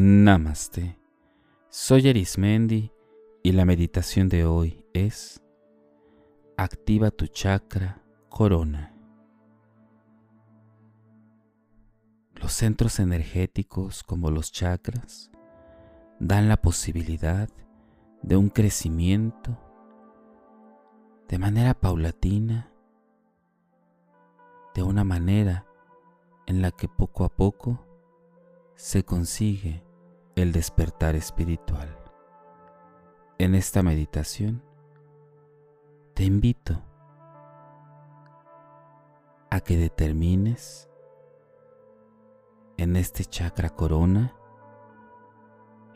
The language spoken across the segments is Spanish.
Namaste. Soy Arismendi y la meditación de hoy es Activa tu chakra corona. Los centros energéticos como los chakras dan la posibilidad de un crecimiento de manera paulatina, de una manera en la que poco a poco se consigue el despertar espiritual. En esta meditación te invito a que determines en este chakra corona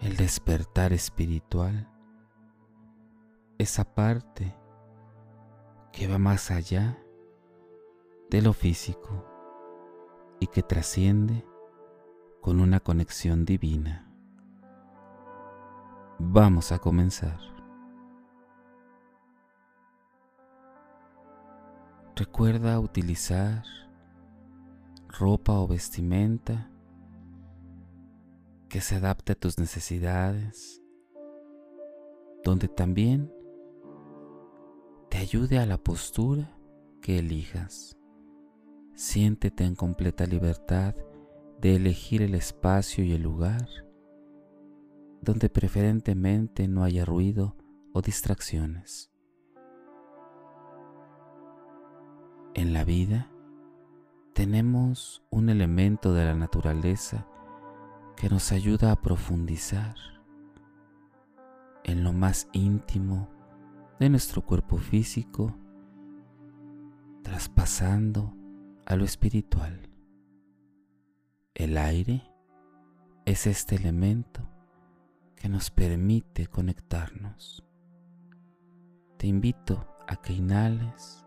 el despertar espiritual, esa parte que va más allá de lo físico y que trasciende con una conexión divina. Vamos a comenzar. Recuerda utilizar ropa o vestimenta que se adapte a tus necesidades, donde también te ayude a la postura que elijas. Siéntete en completa libertad de elegir el espacio y el lugar donde preferentemente no haya ruido o distracciones. En la vida tenemos un elemento de la naturaleza que nos ayuda a profundizar en lo más íntimo de nuestro cuerpo físico, traspasando a lo espiritual. El aire es este elemento que nos permite conectarnos. Te invito a que inhales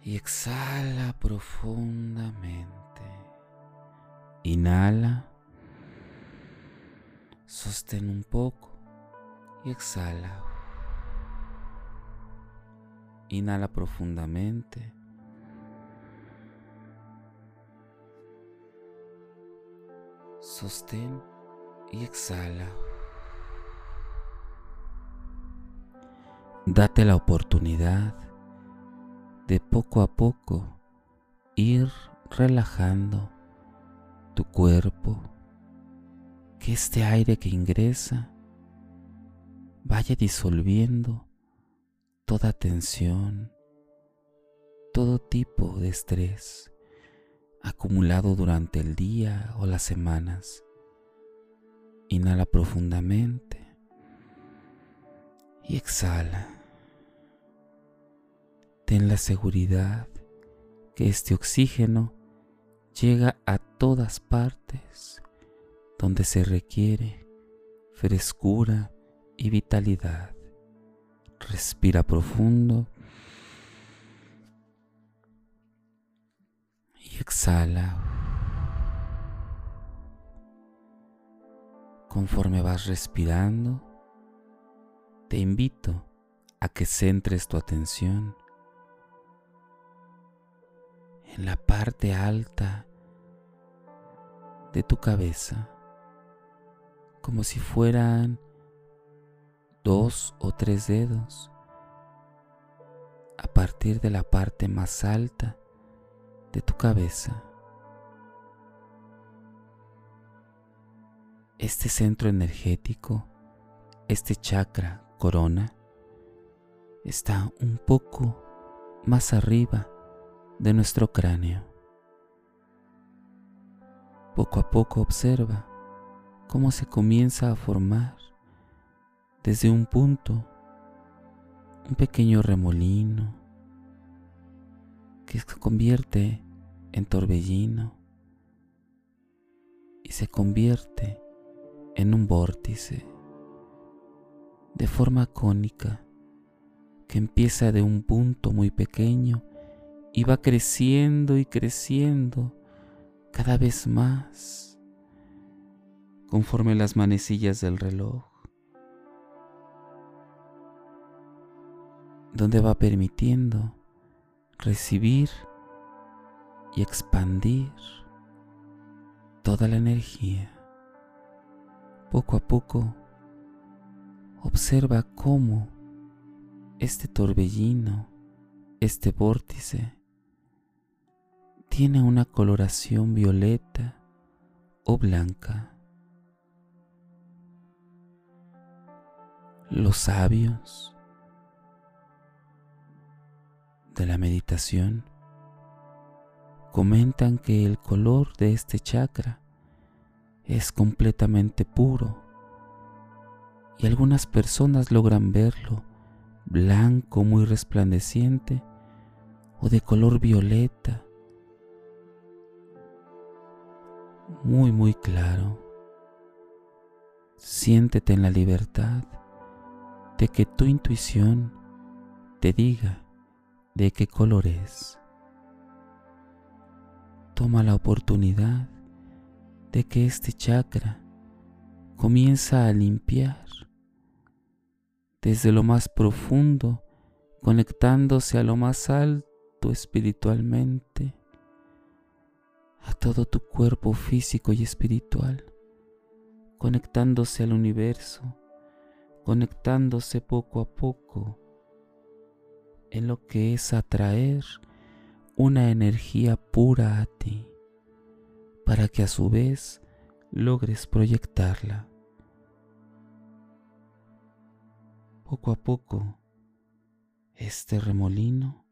y exhala profundamente. Inhala, sostén un poco y exhala. Inhala profundamente. Sostén y exhala. Date la oportunidad de poco a poco ir relajando tu cuerpo, que este aire que ingresa vaya disolviendo toda tensión, todo tipo de estrés acumulado durante el día o las semanas. Inhala profundamente y exhala. Ten la seguridad que este oxígeno llega a todas partes donde se requiere frescura y vitalidad. Respira profundo y exhala. Conforme vas respirando, te invito a que centres tu atención en la parte alta de tu cabeza, como si fueran dos o tres dedos, a partir de la parte más alta de tu cabeza. Este centro energético, este chakra corona, está un poco más arriba de nuestro cráneo. Poco a poco observa cómo se comienza a formar desde un punto un pequeño remolino que se convierte en torbellino y se convierte en un vórtice de forma cónica que empieza de un punto muy pequeño y va creciendo y creciendo cada vez más conforme las manecillas del reloj, donde va permitiendo recibir y expandir toda la energía. Poco a poco observa cómo este torbellino, este vórtice, tiene una coloración violeta o blanca. Los sabios de la meditación comentan que el color de este chakra es completamente puro y algunas personas logran verlo blanco muy resplandeciente o de color violeta muy muy claro. Siéntete en la libertad de que tu intuición te diga de qué color es. Toma la oportunidad de que este chakra comienza a limpiar desde lo más profundo, conectándose a lo más alto espiritualmente, a todo tu cuerpo físico y espiritual, conectándose al universo, conectándose poco a poco en lo que es atraer una energía pura a ti, para que a su vez logres proyectarla. Poco a poco, este remolino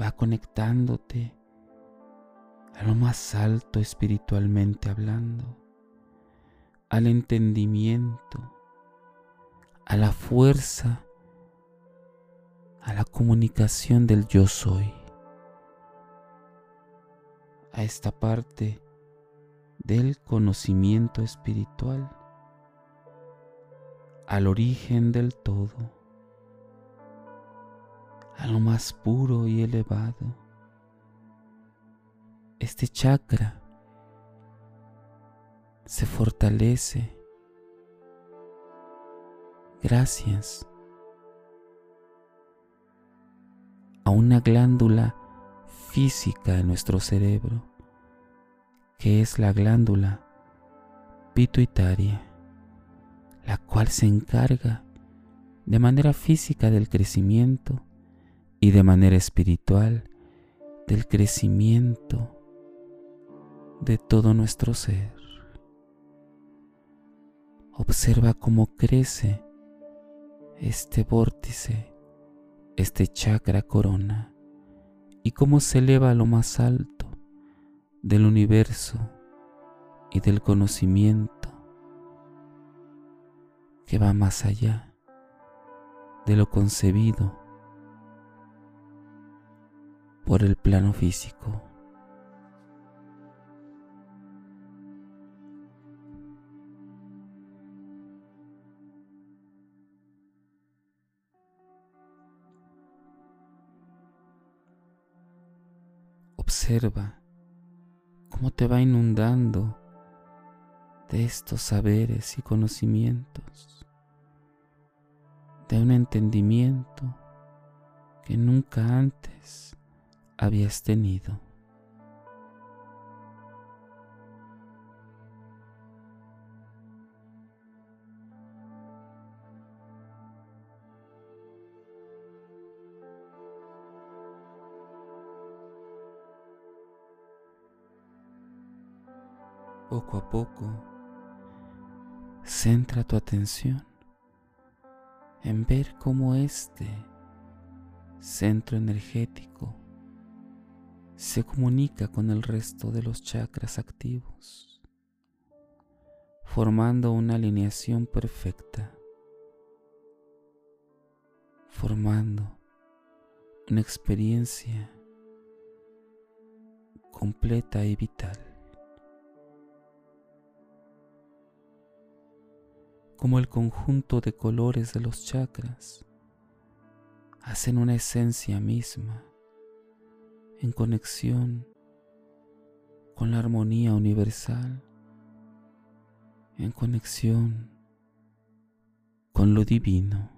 va conectándote a lo más alto espiritualmente hablando, al entendimiento, a la fuerza, a la comunicación del yo soy, a esta parte del conocimiento espiritual, al origen del todo, a lo más puro y elevado. Este chakra se fortalece gracias a una glándula física en nuestro cerebro, que es la glándula pituitaria, la cual se encarga de manera física del crecimiento y de manera espiritual del crecimiento de todo nuestro ser. Observa cómo crece este vórtice, este chakra corona, y cómo se eleva a lo más alto del universo y del conocimiento que va más allá de lo concebido por el plano físico. Observa cómo te va inundando de estos saberes y conocimientos, de un entendimiento que nunca antes habías tenido. Poco a poco, centra tu atención en ver cómo este centro energético se comunica con el resto de los chakras activos, formando una alineación perfecta, formando una experiencia completa y vital. Como el conjunto de colores de los chakras. Hacen una esencia misma en conexión con la armonía universal, en conexión con lo divino,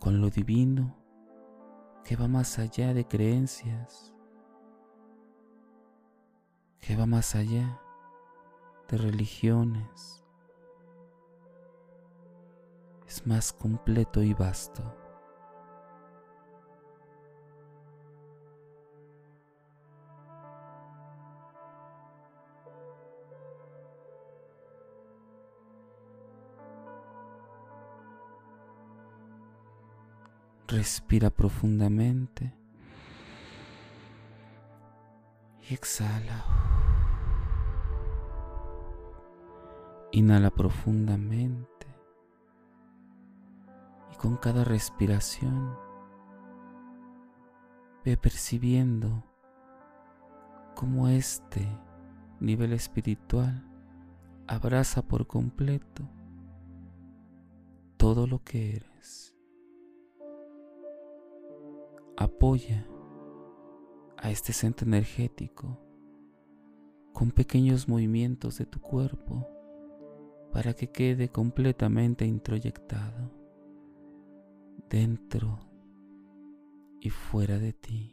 con lo divino que va más allá de creencias, que va más allá de religiones. Es más completo y vasto. Respira profundamente y exhala. Inhala profundamente y con cada respiración ve percibiendo cómo este nivel espiritual abraza por completo todo lo que eres. Apoya a este centro energético con pequeños movimientos de tu cuerpo para que quede completamente introyectado dentro y fuera de ti.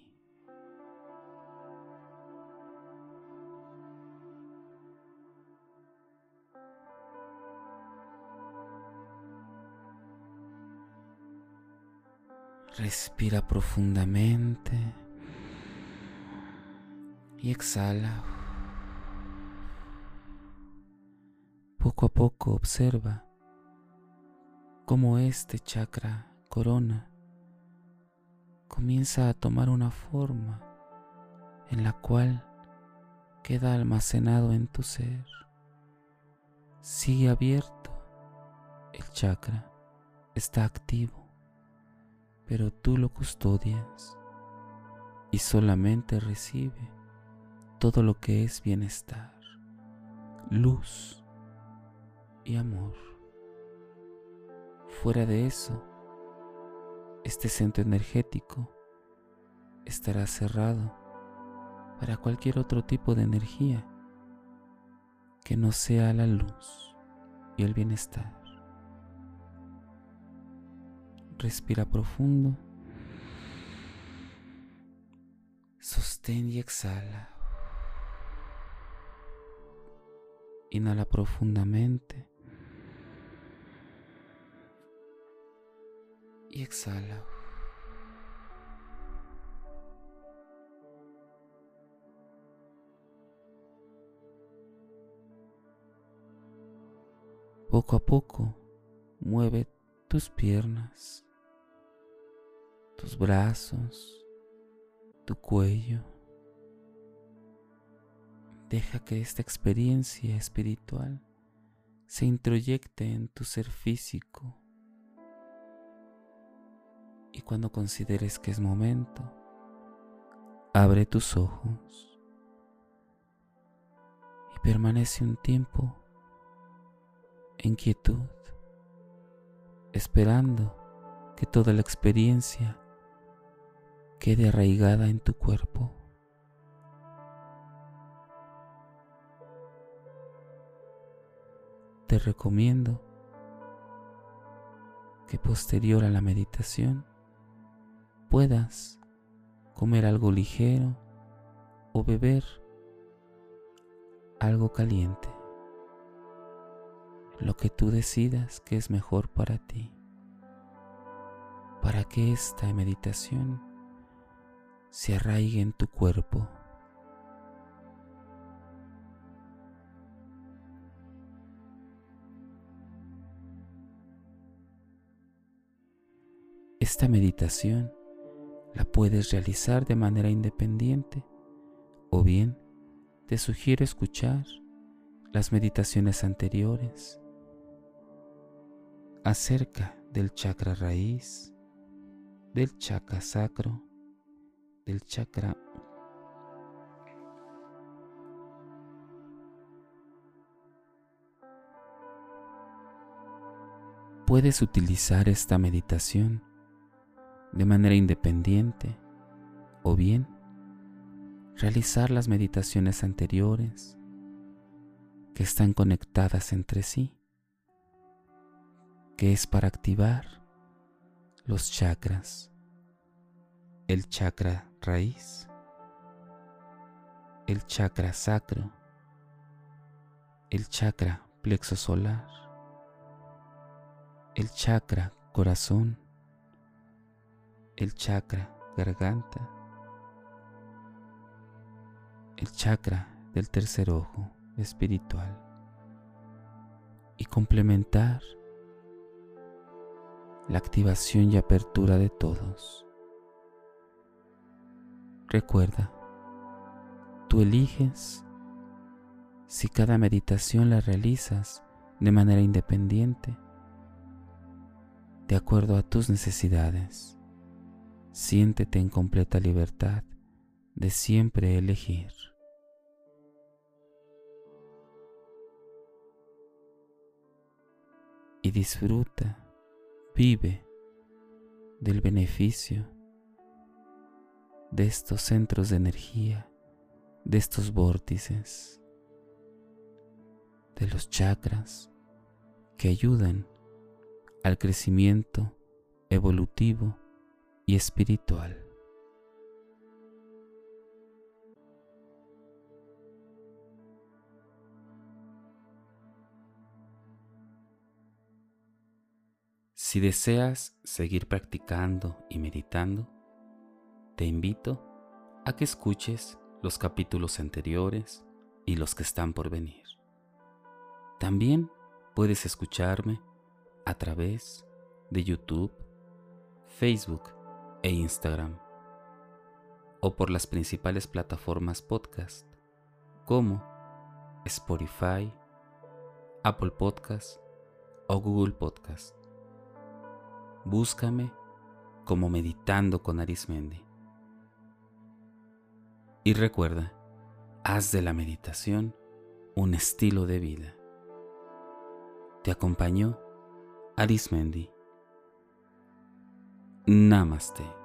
Respira profundamente y exhala. Poco a poco observa cómo este chakra corona comienza a tomar una forma en la cual queda almacenado en tu ser. Sigue abierto, el chakra está activo, pero tú lo custodias y solamente recibe todo lo que es bienestar, luz y amor. Fuera de eso, este centro energético estará cerrado para cualquier otro tipo de energía que no sea la luz y el bienestar. Respira profundo. Sostén y exhala. Inhala profundamente. Y exhala. Poco a poco mueve tus piernas, tus brazos, tu cuello. Deja que esta experiencia espiritual se introyecte en tu ser físico y cuando consideres que es momento, abre tus ojos y permanece un tiempo en quietud, esperando que toda la experiencia quede arraigada en tu cuerpo. Te recomiendo que posterior a la meditación puedas comer algo ligero o beber algo caliente, lo que tú decidas que es mejor para ti, para que esta meditación se arraigue en tu cuerpo. Esta meditación la puedes realizar de manera independiente o bien te sugiero escuchar las meditaciones anteriores acerca del chakra raíz, del chakra sacro, del chakra Puedes utilizar esta meditación de manera independiente o bien realizar las meditaciones anteriores que están conectadas entre sí, que es para activar los chakras, el chakra raíz, el chakra sacro, el chakra plexo solar, el chakra corazón, el chakra garganta, el chakra del tercer ojo espiritual y complementar la activación y apertura de todos. Recuerda, tú eliges si cada meditación la realizas de manera independiente, de acuerdo a tus necesidades. Siéntete en completa libertad de siempre elegir. Y disfruta, vive del beneficio de estos centros de energía, de estos vórtices, de los chakras que ayudan al crecimiento evolutivo y espiritual. Si deseas seguir practicando y meditando, te invito a que escuches los capítulos anteriores y los que están por venir. También puedes escucharme a través de YouTube, Facebook e Instagram o por las principales plataformas podcast como Spotify, Apple Podcast o Google Podcast. Búscame como Meditando con Arismendi. Y recuerda, haz de la meditación un estilo de vida. Te acompañó Arismendi. Namaste.